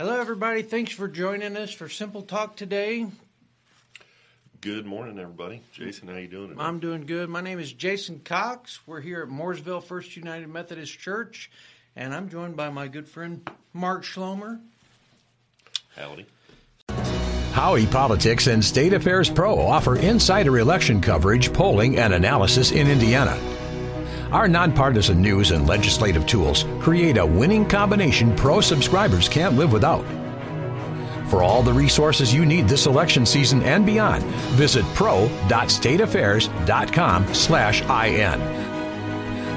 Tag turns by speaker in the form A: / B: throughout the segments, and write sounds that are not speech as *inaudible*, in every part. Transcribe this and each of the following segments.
A: Hello, everybody. Thanks for joining us for Simple Talk today.
B: Good morning, everybody. Jason, how you doing today?
A: I'm doing good. My name is Jason Cox. We're here at Mooresville First United Methodist Church, and I'm joined by my good friend Marc Schloemer.
B: Howdy.
C: Howey Politics and State Affairs Pro offer insider election coverage, polling, and analysis in Indiana. Our nonpartisan news and legislative tools create a winning combination pro subscribers can't live without. For all the resources you need this election season and beyond, visit pro.stateaffairs.com slash IN.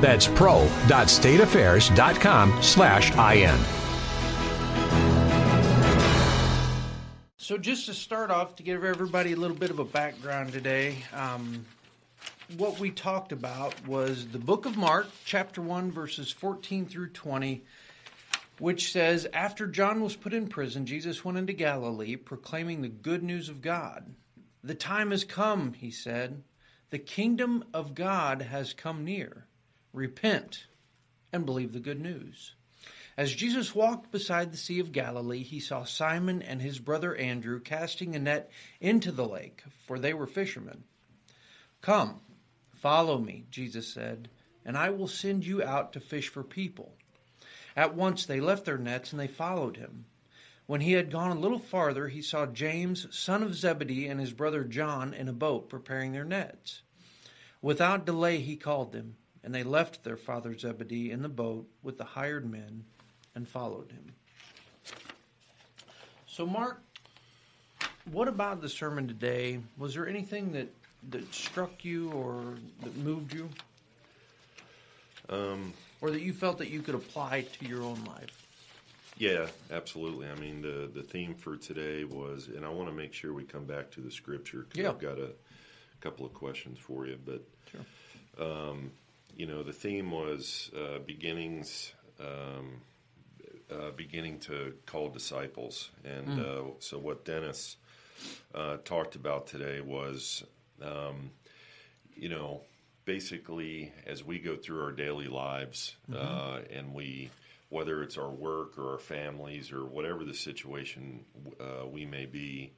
C: That's pro.stateaffairs.com slash IN.
A: So, just to start off, to give everybody a little bit of a background today, um, what we talked about was the book of Mark, chapter 1, verses 14 through 20, which says, After John was put in prison, Jesus went into Galilee, proclaiming the good news of God. The time has come, he said. The kingdom of God has come near. Repent and believe the good news. As Jesus walked beside the Sea of Galilee, he saw Simon and his brother Andrew casting a net into the lake, for they were fishermen. Come, follow me, Jesus said, and I will send you out to fish for people. At once they left their nets and they followed him. When he had gone a little farther, he saw James, son of Zebedee, and his brother John in a boat preparing their nets. Without delay, he called them, and they left their father Zebedee in the boat with the hired men and followed him. So, Marc, what about the sermon today? Was there anything that, that struck you or that moved you?
B: Um,
A: or that you felt that you could apply to your own life?
B: yeah, absolutely. I mean, the the theme for today was, and I want to make sure we come back to the scripture because
A: Yeah.
B: I've got a couple of questions for you. But
A: Sure.
B: um, you know, the theme was uh, beginnings. Um, uh, beginning to call disciples, and uh, so what Dennis uh, talked about today was, um, you know, basically as we go through our daily lives, uh, and we, whether it's our work or our families or whatever the situation uh, we may be,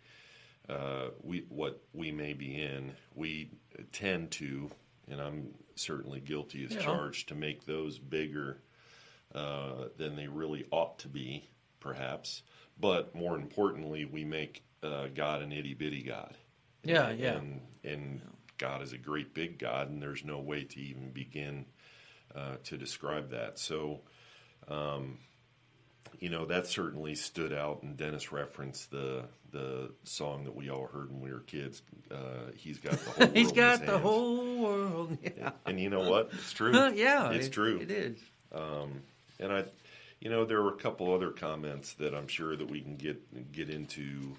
B: uh, we what we may be in, we tend to, and I'm certainly guilty as
A: Yeah.
B: charged to make those bigger uh, than they really ought to be, perhaps. But more importantly, we make uh, God an itty bitty God.
A: Yeah,
B: And-
A: yeah.
B: And, and God is a great big God, and there's no way to even begin uh, to describe that. So, um, you know, that certainly stood out. And Dennis referenced the the song that we all heard when we were kids. Uh, He's got the whole. *laughs*
A: He's got the whole world. *laughs* Yeah,
B: And you know what? It's true. *laughs*
A: yeah,
B: it's
A: it-
B: true.
A: It is.
B: And I, you know, there were a couple other comments that I'm sure that we can get get into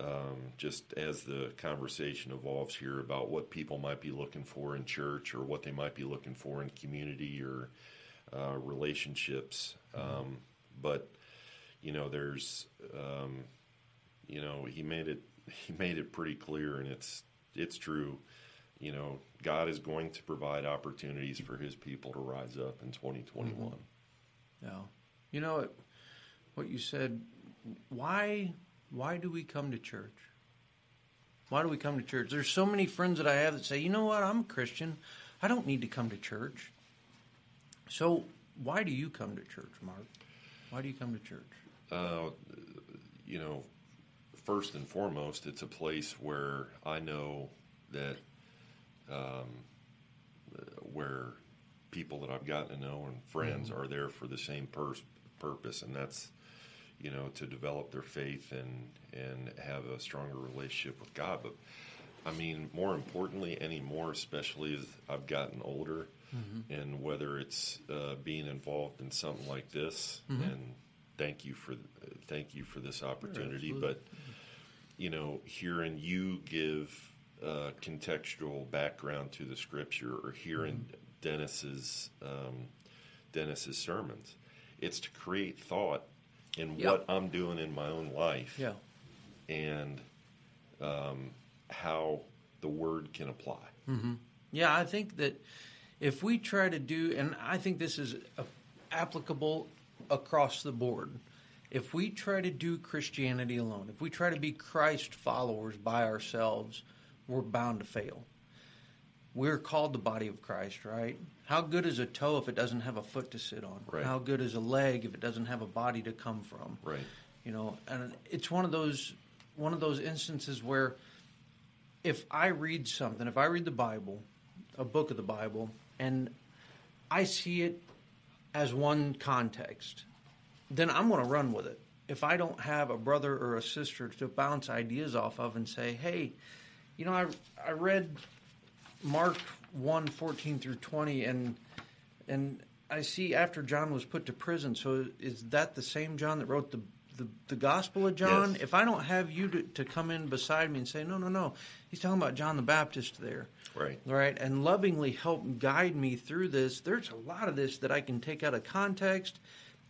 B: um, just as the conversation evolves here about what people might be looking for in church or what they might be looking for in community or uh, relationships. Um, but you know, there's, um, you know, he made it he made it pretty clear, and it's it's true. You know, God is going to provide opportunities for His people to rise up in 2021.
A: Yeah. You know what? You said. Why? Why do we come to church? Why do we come to church? There's so many friends that I have that say, you know what? I'm a Christian. I don't need to come to church. So why do you come to church, Marc? Why do you come to church?
B: Uh, you know, first and foremost, it's a place where I know that um, where people that I've gotten to know and friends are there for the same pers- purpose, and that's you know to develop their faith and and have a stronger relationship with God. But I mean, more importantly, anymore, especially as I've gotten older, and whether it's uh, being involved in something like this, and thank you for thank you for this opportunity.
A: absolutely.
B: but you know, hearing you give uh, contextual background to the scripture, or hearing Dennis's um, Dennis's sermons, it's to create thought in
A: Yep.
B: what I'm doing in my own life
A: Yeah.
B: and um, how the word can apply.
A: Yeah, I think that if we try to do, and I think this is applicable across the board, If we try to do Christianity alone, if we try to be Christ followers by ourselves, we're bound to fail. We're called the body of Christ, right? How good is a toe if it doesn't have a foot to sit on?
B: Right.
A: How good is a leg if it doesn't have a body to come from?
B: Right.
A: You know, and it's one of those one of those instances where if I read something, if I read the Bible, a book of the Bible, and I see it as one context, then I'm going to run with it. If I don't have a brother or a sister to bounce ideas off of and say, hey, you know, I, I read Mark 1 14 through 20, and, and I see after John was put to prison, so is that the same John that wrote the the, the Gospel of John,
B: Yes.
A: if I don't have you to, to come in beside me and say, no, no, no, he's talking about John the Baptist there.
B: Right.
A: Right. And lovingly help guide me through this, there's a lot of this that I can take out of context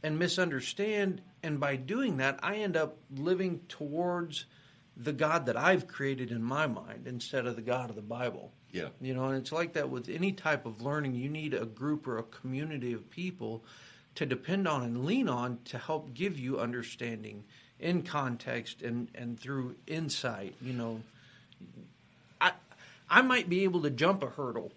A: and misunderstand. And by doing that, I end up living towards the God that I've created in my mind instead of the God of the Bible.
B: Yeah.
A: You know, and it's like that with any type of learning. You need a group or a community of people to depend on and lean on to help give you understanding in context and, and through insight. You know, I I might be able to jump a hurdle,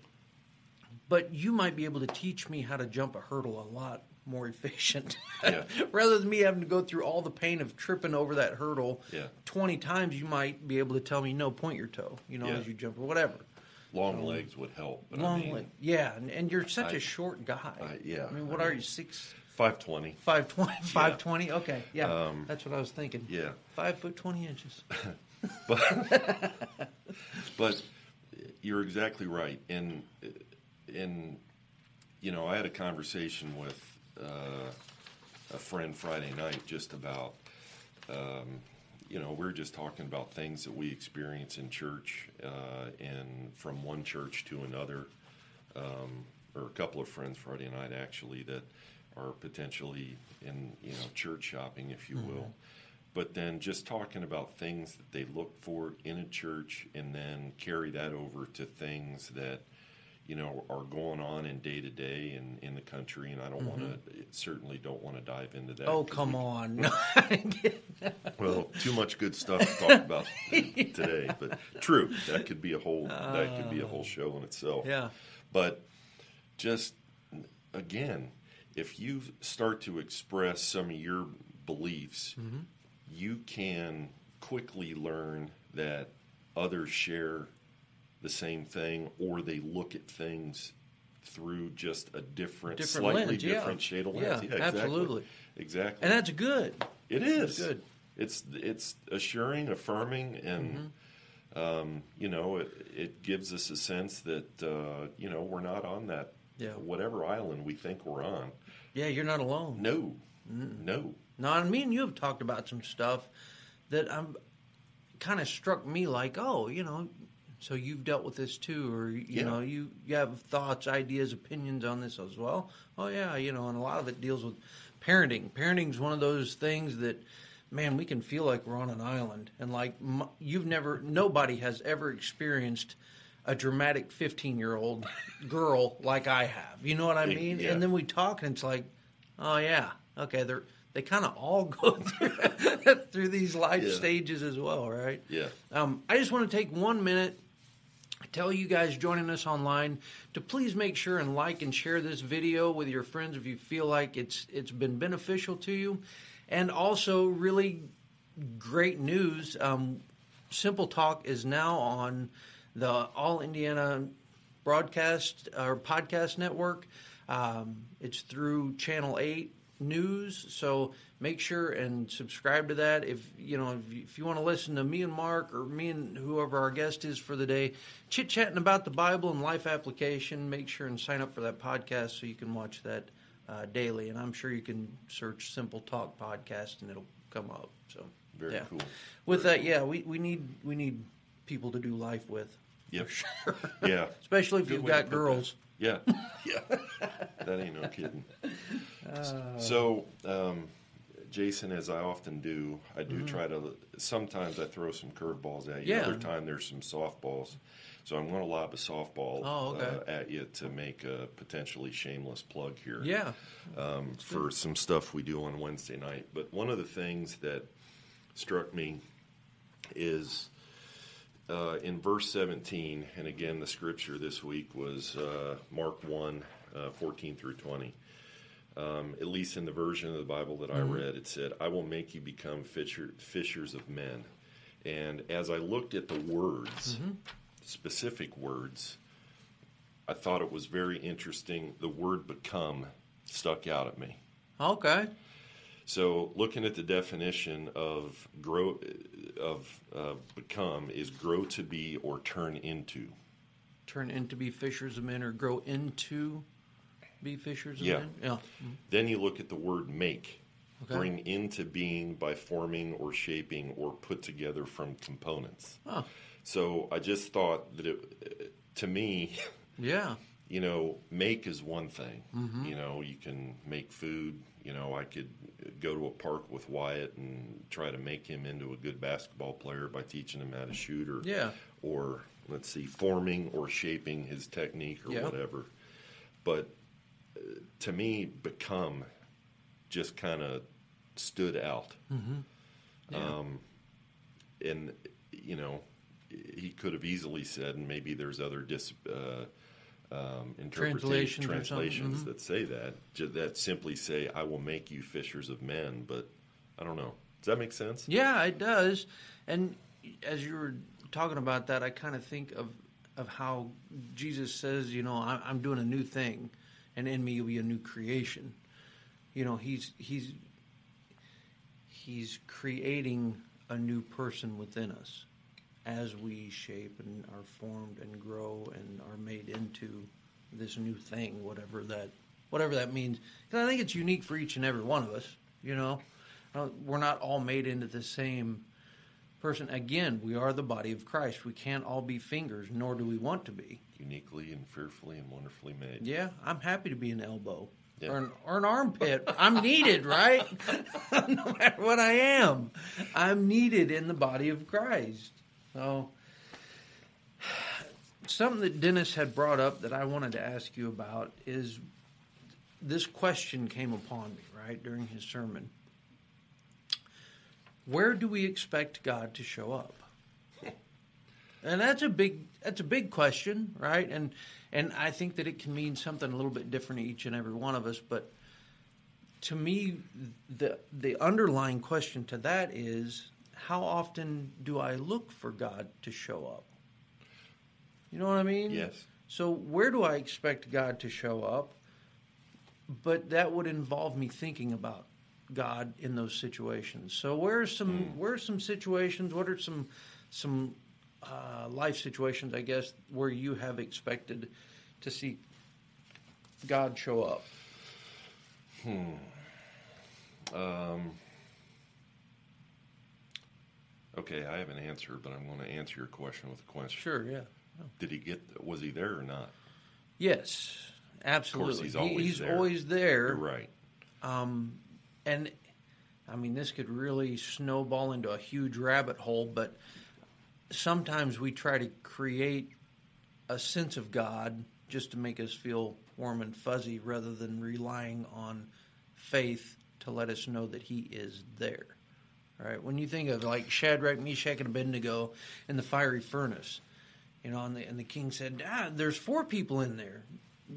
A: but you might be able to teach me how to jump a hurdle a lot more *laughs* efficient.
B: Yeah. *laughs*
A: Rather than me having to go through all the pain of tripping over that hurdle
B: Yeah.
A: 20 times, you might be able to tell me, no, point your toe, you know,
B: Yeah.
A: as you jump or whatever.
B: Long legs would help. But
A: Long
B: I mean,
A: leg. Yeah, and, and you're such a
B: I-
A: short guy.
B: I- yeah,
A: I mean, what
B: I
A: are
B: mean-
A: you, six,
B: Five twenty.
A: Five twenty. Five twenty. Okay, yeah,
B: Um,
A: that's what I was thinking.
B: yeah.
A: five foot twenty inches.
B: But *laughs* *laughs* but you're exactly right. And in you know, I had a conversation with uh, a friend Friday night just about um, you know we are just talking about things that we experience in church uh, and from one church to another. Um, or a couple of friends Friday night actually that are potentially in you know church shopping, if you will. But then just talking about things that they look for in a church, and then carry that over to things that you know are going on in day to day and in the country. And I don't want to certainly don't want to dive into that.
A: Oh come
B: we-
A: on. *laughs* *laughs*
B: well, too much good stuff to talk about today, but true. That could be a whole that could be a whole show in itself.
A: yeah.
B: But just again, if you start to express some of your beliefs,
A: Mm-hmm.
B: you can quickly learn that others share the same thing or they look at things through just a different,
A: Different
B: slightly
A: lens, yeah.
B: different shade of
A: Yeah,
B: lens. exactly.
A: absolutely.
B: Exactly.
A: And that's good.
B: It is
A: good.
B: It's it's assuring, affirming, and
A: Mm-hmm.
B: um, you know it, it gives us a sense that uh, you know we're not on that
A: Yeah.
B: whatever island we think we're on.
A: Yeah, you're not alone.
B: No, no,
A: No, and me and you have talked about some stuff that I'm kind of struck me like, oh, you know, so you've dealt with this too, or you
B: Yeah.
A: know, you you have thoughts, ideas, opinions on this as well. Oh yeah, you know, and a lot of it deals with parenting. Parenting's one of those things that. Man, we can feel like we're on an island, and like you've never, nobody has ever experienced a dramatic fifteen-year-old *laughs* girl like I have. You know what I mean?
B: yeah.
A: And then we talk, and it's like, oh yeah, okay, they're they kind of all *laughs* go through, *laughs* through these life
B: Yeah.
A: stages as well, right?
B: yeah,
A: Um, I just want to take one minute, tell you guys joining us online to please make sure and like and share this video with your friends if you feel like it's it's been beneficial to you, and also really great news. Um, Simple Talk is now on the All Indiana broadcast or podcast network. Um, it's through Channel Eight News, so make sure and subscribe to that. If you know if you, if you want to listen to me and Marc or me and whoever our guest is for the day, chit chatting about the Bible and life application, make sure and sign up for that podcast so you can watch that uh, daily. And I'm sure you can search Simple Talk podcast and it'll come up. So
B: Very
A: yeah.
B: cool.
A: With
B: Very
A: that, yeah, we, we need we need people to do life with.
B: Yep.
A: Sure.
B: yeah, *laughs*
A: Especially if
B: Good
A: you've got
B: girls. that. Yeah, *laughs* yeah. that ain't no kidding.
A: Uh.
B: so, um, Jason, as I often do, I do try to. Sometimes I throw some curveballs at you.
A: Yeah.
B: Other time there's some softballs. So I'm going to lob a softball
A: Oh, okay.
B: uh, at you to make a potentially shameless plug here
A: Yeah.
B: um, for some stuff we do on Wednesday night. But one of the things that struck me is uh, in verse 17, and again, the scripture this week was uh, Mark 1 uh, 14 through 20. Um, at least in the version of the Bible that I read, it said, I will make you become fisher, fishers of men. And as I looked at the words, specific words, I thought it was very interesting. The word become stuck out at me.
A: Okay.
B: So, looking at the definition of grow of uh, become is grow to be or turn into.
A: Turn into be fishers of men or grow into be fishers of
B: Yeah.
A: men? Yeah.
B: Then you look at the word make,
A: Okay.
B: bring into being by forming or shaping or put together from components.
A: Oh,
B: So I just thought that it, to me,
A: yeah. *laughs*
B: you know, make is one thing.
A: Mm-hmm.
B: You know, you can make food. You know, I could go to a park with Wyatt and try to make him into a good basketball player by teaching him how to shoot or,
A: Yeah.
B: or let's see, forming or shaping his technique or
A: Yeah.
B: whatever. But uh, to me, become just kind of stood out.
A: Yeah.
B: Um, and you know, he could have easily said, and maybe there's other dis, uh, um, interpretation
A: Translations
B: translations
A: mhm.
B: that say that that simply say, "I will make you fishers of men." But I don't know. Does that make sense?
A: Yeah, it does. And as you were talking about that, I kind of think of of how Jesus says, you know, I'm doing a new thing, and in me you'll be a new creation. You know, he's he's he's creating a new person within us as we shape and are formed and grow and are made into this new thing, whatever that whatever that means. Because I think it's unique for each and every one of us. You know, Uh, we're not all made into the same person. Again, we are the body of Christ. We can't all be fingers, nor do we want to be.
B: Uniquely and fearfully and wonderfully made.
A: Yeah, I'm happy to be an elbow
B: Yeah.
A: or, an, or an armpit. I'm needed, *laughs* right? *laughs* no matter what I am, I'm needed in the body of Christ. So, something that Dennis had brought up that I wanted to ask you about is this question came upon me, right, during his sermon. Where do we expect God to show up? *laughs* And that's a big that's a big question, right? And and I think that it can mean something a little bit different to each and every one of us, but to me the the underlying question to that is how often do I look for God to show up? You know what I mean?
B: Yes.
A: So where do I expect God to show up? But that would involve me thinking about God in those situations. So where are some hmm. where are some situations? What are some some uh, life situations, I guess, where you have expected to see God show up? Hmm.
B: Um, Okay, I have an answer, but I'm going to answer your question with a question.
A: Sure, yeah.
B: Did he get? Was he there or not?
A: Yes, absolutely.
B: he's
A: He-
B: always
A: he's
B: there.
A: always there.
B: You're right.
A: Um, and I mean, this could really snowball into a huge rabbit hole, but sometimes we try to create a sense of God just to make us feel warm and fuzzy rather than relying on faith to let us know that He is there. Right. When you think of like Shadrach, Meshach, and Abednego in the fiery furnace, you know, and the, and the king said, ah, there's four people in there.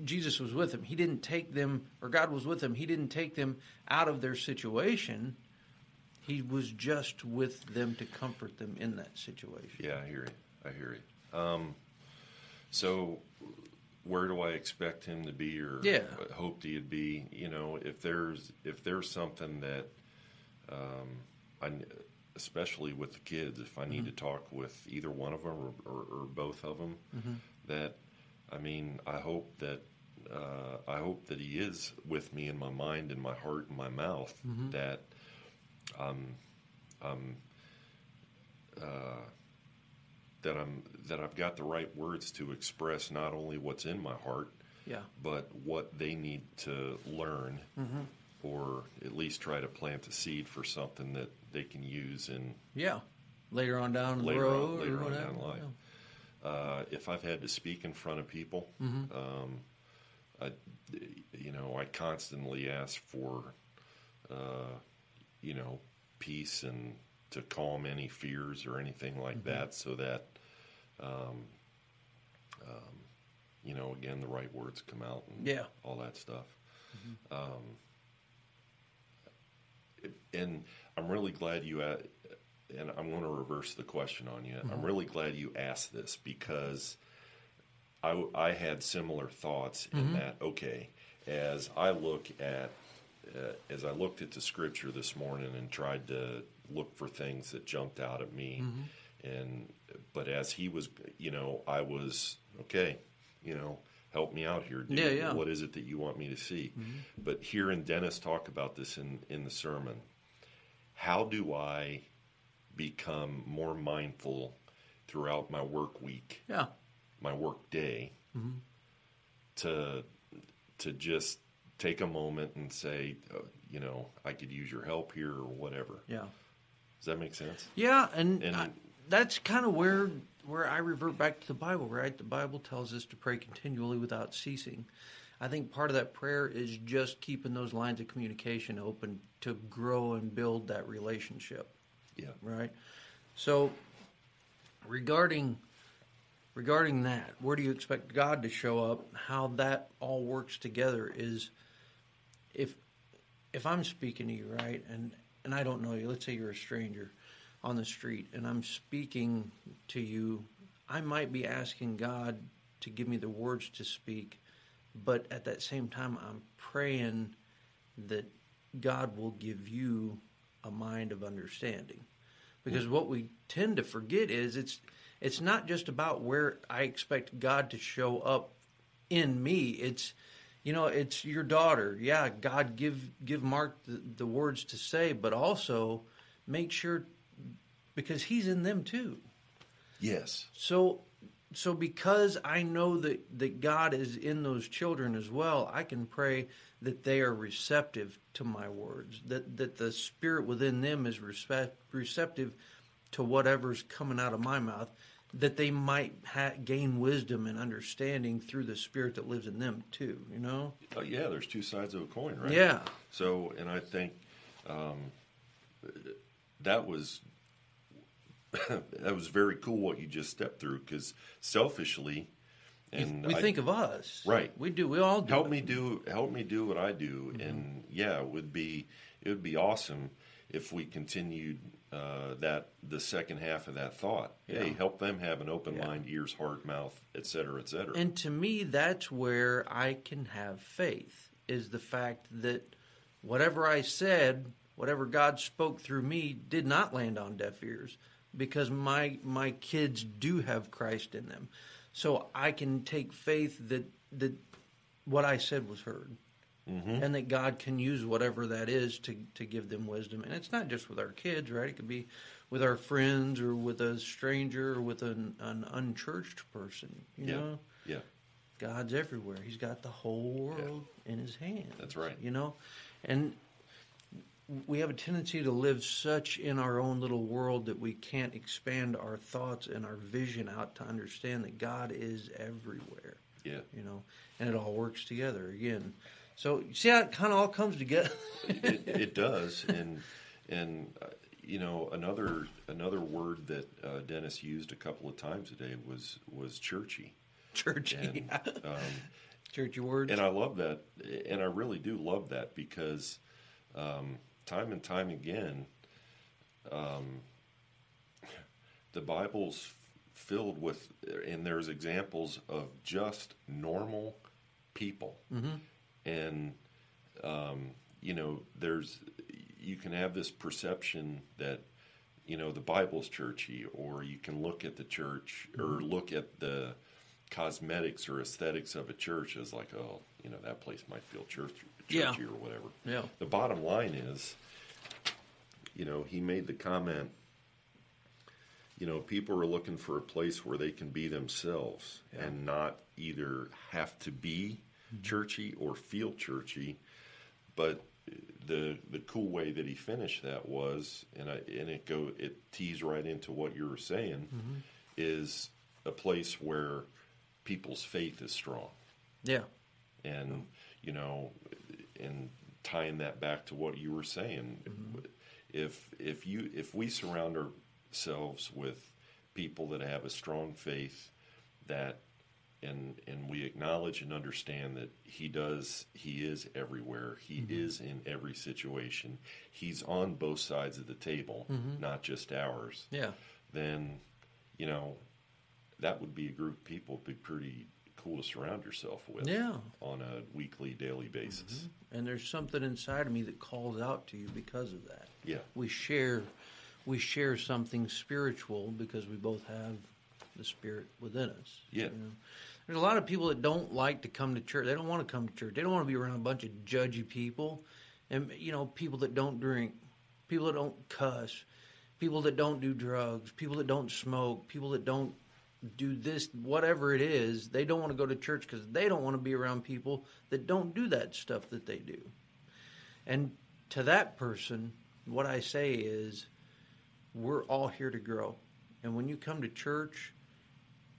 A: Jesus was with them. He didn't take them, or God was with them. He didn't take them out of their situation. He was just with them to comfort them in that situation.
B: Yeah, I hear you. I hear you. Um, so, where do I expect him to be, or
A: Yeah.
B: hoped he'd be? You know, if there's if there's something that, um, I, especially with the kids, if I need to mm-hmm. talk with either one of them or, or, or both of them, mm-hmm. that I mean, I hope that uh, I hope that he is with me in my mind, in my heart, in my mouth. Mm-hmm. That um, um, uh, that I'm that I've got the right words to express not only what's in my heart,
A: Yeah.
B: but what they need to learn or at least try to plant a seed for something that they can use in
A: Yeah. Later on down the
B: later
A: road.
B: on, later
A: or
B: on down the line. Uh, if I've had to speak in front of people,
A: Mm-hmm.
B: um, I, you know, I constantly ask for, uh, you know, peace and to calm any fears or anything like
A: Mm-hmm.
B: that, so that, um, um, you know, again, the right words come out and
A: Yeah.
B: all that stuff. Um, it- and I'm really glad you. Uh, and I'm going to reverse the question on you. I'm mm-hmm. really glad you asked this because I had similar thoughts in mm-hmm. that. Okay, as I look at uh, as I looked at the scripture this morning and tried to look for things that jumped out at me, mm-hmm. and but as he was, you know, I was okay. You know, help me out here. Dude.
A: Yeah, yeah.
B: What is it that you want me to see? But hearing Dennis talk about this in in the sermon, how do I become more mindful throughout my work week,
A: Yeah.
B: my work day, to to just take a moment and say, uh, you know, I could use your help here or whatever.
A: Yeah.
B: Does that make sense?
A: Yeah, and,
B: And-
A: I, that's kind of where where I revert back to the Bible, right? The Bible tells us to pray continually without ceasing. I think part of that prayer is just keeping those lines of communication open to grow and build that relationship,
B: Yeah.
A: right? So regarding regarding that, where do you expect God to show up? How that all works together is if if I'm speaking to you, right, and and I don't know you, let's say you're a stranger on the street, and I'm speaking to you, I might be asking God to give me the words to speak, but at that same time, I'm praying that God will give you a mind of understanding. Because what we tend to forget is it's it's not just about where I expect God to show up in me. It's you know, it's your daughter. Yeah, God give give Marc the, the words to say, but also make sure because he's in them too.
B: Yes.
A: So so because I know that, that God is in those children as well, I can pray that they are receptive to my words, that that the spirit within them is respect, receptive to whatever's coming out of my mouth, that they might ha- gain wisdom and understanding through the spirit that lives in them too, you know?
B: Uh, yeah. There's two sides of a coin, right?
A: Yeah.
B: So, and I think um, that was *coughs* that was very cool what you just stepped through because selfishly, and
A: we
B: I-
A: think of us.
B: Right.
A: We do. We all do.
B: help
A: it.
B: me do help me do what I do, and yeah, it would be it would be awesome if we continued uh, that the second half of that thought. Hey, help them have an open
A: Yeah.
B: mind, ears, heart, mouth, et cetera, et cetera.
A: And to me, that's where I can have faith is the fact that whatever I said, whatever God spoke through me, did not land on deaf ears because my my kids do have Christ in them. So I can take faith that that what I said was heard. Mm-hmm. And that God can use whatever that is to, to give them wisdom. And it's not just with our kids, right? It could be with our friends or with a stranger or with an, an unchurched person, you
B: yeah,
A: know?
B: yeah,
A: God's everywhere. He's got the whole world in his hands.
B: That's right.
A: You know? And we have a tendency to live such in our own little world that we can't expand our thoughts and our vision out to understand that God is everywhere.
B: yeah.
A: You know, and it all works together again. So you see how it kind of all comes together.
B: it, *laughs* it does, and and uh, you know another another word that uh, Dennis used a couple of times today was was churchy,
A: Churchy,
B: and um,
A: churchy words.
B: and I love that, and I really do love that because um, time and time again, um, the Bible's filled with, and there's examples of just normal people, and um, you know, there's you can have this perception that you know the Bible's churchy, or you can look at the church or look at the cosmetics or aesthetics of a church as like, oh, you know, that place might feel church,
A: Yeah.
B: or whatever.
A: Yeah.
B: The bottom line is, you know, he made the comment. You know, people are looking for a place where they can be themselves and not either have to be mm-hmm. churchy or feel churchy, but the the cool way that he finished that was, and I and it go it tees right into what you were saying, mm-hmm. is a place where people's faith is strong,
A: Yeah.
B: and you know, and tying that back to what you were saying, mm-hmm. if if you if we surround ourselves with people that have a strong faith that and and we acknowledge and understand that he does he is everywhere. He mm-hmm. is in every situation. He's on both sides of the table mm-hmm. not just ours.
A: Yeah.
B: then you know that would be a group of people would be pretty cool to surround yourself with
A: Yeah.
B: on a weekly daily basis mm-hmm.
A: And there's something inside of me that calls out to you because of that.
B: yeah
A: We share we share something spiritual because we both have the spirit within us.
B: Yeah.
A: you know? There's a lot of people that don't like to come to church. They don't want to come to church. They don't want to be around a bunch of judgy people and you know, people that don't drink, people that don't cuss, people that don't do drugs, people that don't smoke, people that don't do this whatever it is. They don't want to go to church cuz they don't want to be around people that don't do that stuff that they do. And to that person, what I say is, we're all here to grow. And when you come to church,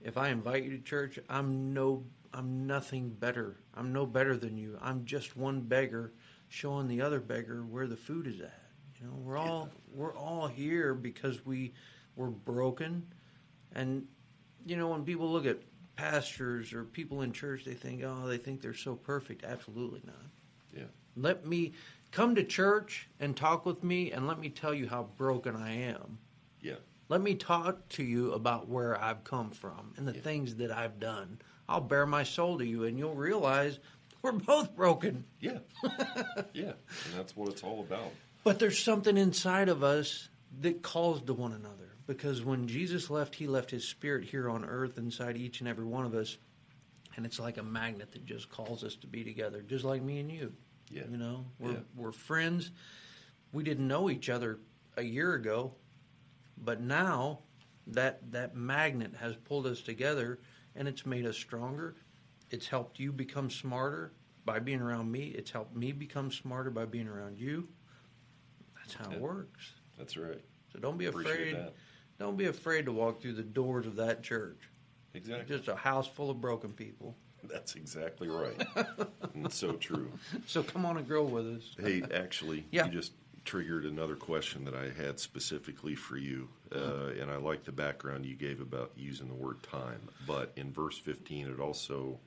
A: if I invite you to church, I'm no, I'm nothing better. I'm no better than you. I'm just one beggar showing the other beggar where the food is at. You know, we're all we're all here because we we're broken, and you know when people look at pastors or people in church, they think, oh, they think they're so perfect. Absolutely not.
B: yeah
A: Let me come to church and talk with me, and let me tell you how broken I am.
B: yeah
A: Let me talk to you about where I've come from and the
B: Yeah.
A: things that I've done. I'll bare my soul to you, and you'll realize we're both broken.
B: yeah *laughs* yeah and that's what it's all about
A: But there's something inside of us that calls to one another. Because when Jesus left, he left his spirit here on earth inside each and every one of us. And it's like a magnet that just calls us to be together, just like me and you.
B: Yeah.
A: You know, we're,
B: Yeah.
A: we're friends. We didn't know each other a year ago, but now that that magnet has pulled us together and it's made us stronger. It's helped you become smarter by being around me. It's helped me become smarter by being around you. That's how
B: Yeah.
A: it works.
B: that's right
A: So don't be
B: Appreciate
A: afraid.
B: that.
A: Don't be afraid to walk through the doors of that church.
B: exactly
A: Just a house full of broken people.
B: that's exactly right and so true *laughs*
A: So come on and grow with us.
B: Hey, actually,
A: Yeah.
B: you just triggered another question that I had specifically for you, uh, and I like the background you gave about using the word time. But in verse 15, it also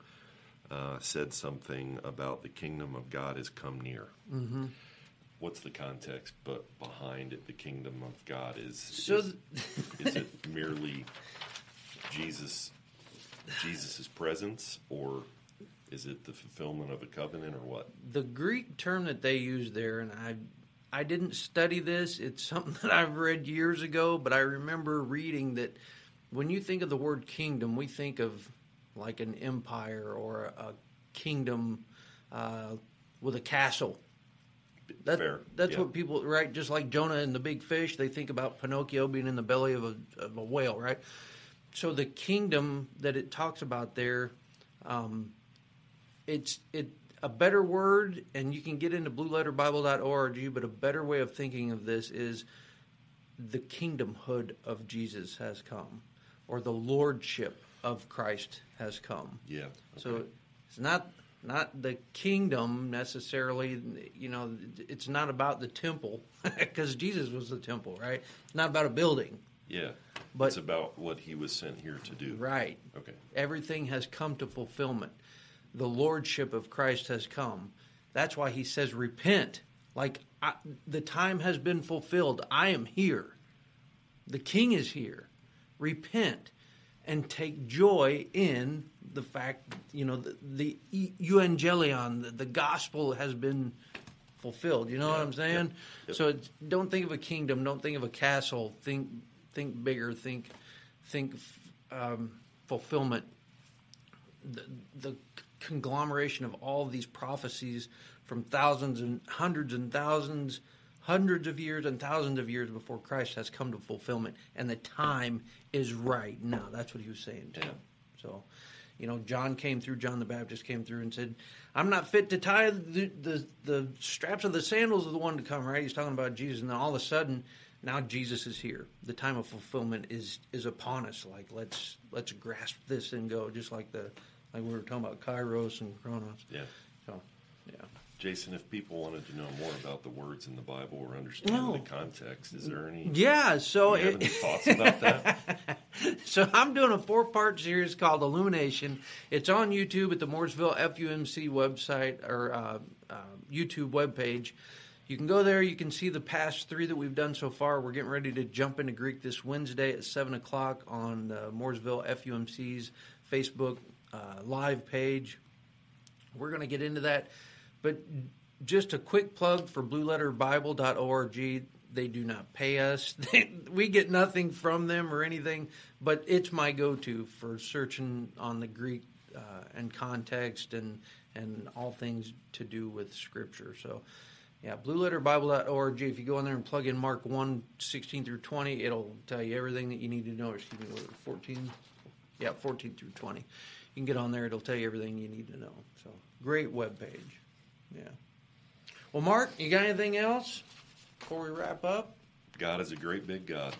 B: uh, said something about the kingdom of God has come near. Mm-hmm. What's the context but behind it? The kingdom of God is
A: So
B: is, is it merely Jesus Jesus's presence, or is it the fulfillment of a covenant, or what?
A: the Greek term that they use there, and I, I didn't study this. It's something *laughs* that I've read years ago, but I remember reading that when you think of the word kingdom, we think of like an empire or a, kingdom uh, with a castle. That,
B: Fair,
A: That's
B: yeah.
A: what people, right? Just like Jonah and the big fish, they think about Pinocchio being in the belly of a, of a whale, right? So the kingdom that it talks about there, um, it's it a better word, and you can get into blueletterbible.org, but a better way of thinking of this is the kingdomhood of Jesus has come, or the lordship of Christ has come.
B: Yeah.
A: So it's not not the kingdom necessarily. You know, it's not about the temple *laughs* because Jesus was the temple, right? It's not about a building,
B: Yeah.
A: But-
B: it's about what he was sent here to do.
A: right?
B: Okay.
A: Everything has come to fulfillment. The lordship of Christ has come. That's why he says, "Repent." Like I, the time has been fulfilled. I am here. The King is here. Repent and take joy in the fact, you know, the, the evangelion, the, the gospel has been fulfilled. You know what I'm saying?
B: yep, yep.
A: So it's, don't think of a kingdom. Don't think of a castle. Think think bigger. Think think um, fulfillment. The, the conglomeration of all of these prophecies from thousands and hundreds and thousands, hundreds of years and thousands of years before Christ has come to fulfillment, and the time is right now. That's what he was saying too. So, You know, John came through. John the Baptist came through and said, "I'm not fit to tie the the, the straps of the sandals of the one to come." Right? He's talking about Jesus, and then all of a sudden, now Jesus is here. The time of fulfillment is is upon us. Like let's let's grasp this and go. Just like the like we were talking about Kairos and Chronos.
B: Yeah.
A: So, yeah.
B: Jason, if people wanted to know more about the words in the Bible or understand
A: No.
B: the context, is there any?
A: Yeah. So
B: have any thoughts about that? *laughs*
A: So I'm doing a four part series called Illumination. It's on YouTube at the Mooresville FUMC website or uh, uh, YouTube webpage. You can go there. You can see the past three that we've done so far. We're getting ready to jump into Greek this Wednesday at seven o'clock on the Mooresville FUMC's Facebook uh, live page. We're going to get into that. But just a quick plug for blueletterbible.org. They do not pay us. *laughs* we get nothing from them or anything, but it's my go-to for searching on the Greek uh, and context and and all things to do with Scripture. So, yeah, blueletterbible.org. If you go in there and plug in Mark 1, 16 through 20, it'll tell you everything that you need to know. Excuse me, 14? Yeah, 14 through 20. You can get on there. It'll tell you everything you need to know. So, great web page. Yeah. Well, Marc, you got anything else before we wrap up?
B: God is a great big God.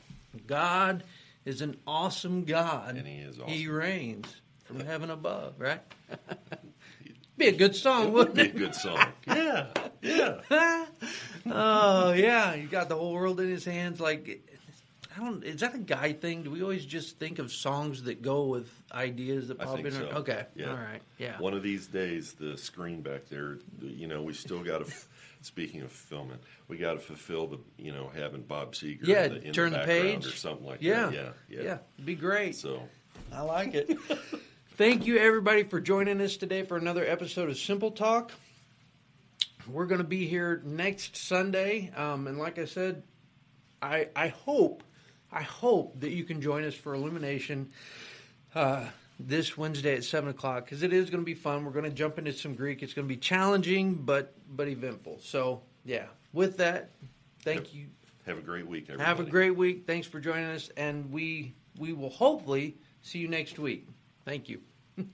A: God is an awesome God.
B: And he is
A: He reigns from heaven above, right? *laughs* Be a good song,
B: It would
A: wouldn't
B: be a good song. *laughs* Yeah, yeah. *laughs*
A: oh yeah, you got the whole world in his hands. Like, I don't. Is that a guy thing? Do we always just think of songs that go with ideas that
B: I
A: pop
B: think
A: in?
B: so.
A: Okay,
B: Yeah.
A: all right, yeah.
B: One of these days, the screen back there, you know, we still got to. Speaking of filming, we got to fulfill the, you know, having Bob Seger
A: yeah,
B: in the, in
A: turn
B: the,
A: the, page
B: or something like
A: yeah.
B: that. Yeah, yeah,
A: yeah. It'd be great.
B: So
A: I like it. *laughs* Thank you, everybody, for joining us today for another episode of Simple Talk. We're going to be here next Sunday, um, and like I said, I I hope I hope that you can join us for Illumination uh, this Wednesday at seven o'clock because it is going to be fun. We're going to jump into some Greek. It's going to be challenging, but but eventful. So yeah, with that, thank
B: Yep.
A: you.
B: have a great week, everybody.
A: Have a great week. Thanks for joining us, and we we will hopefully see you next week. Thank you. *laughs*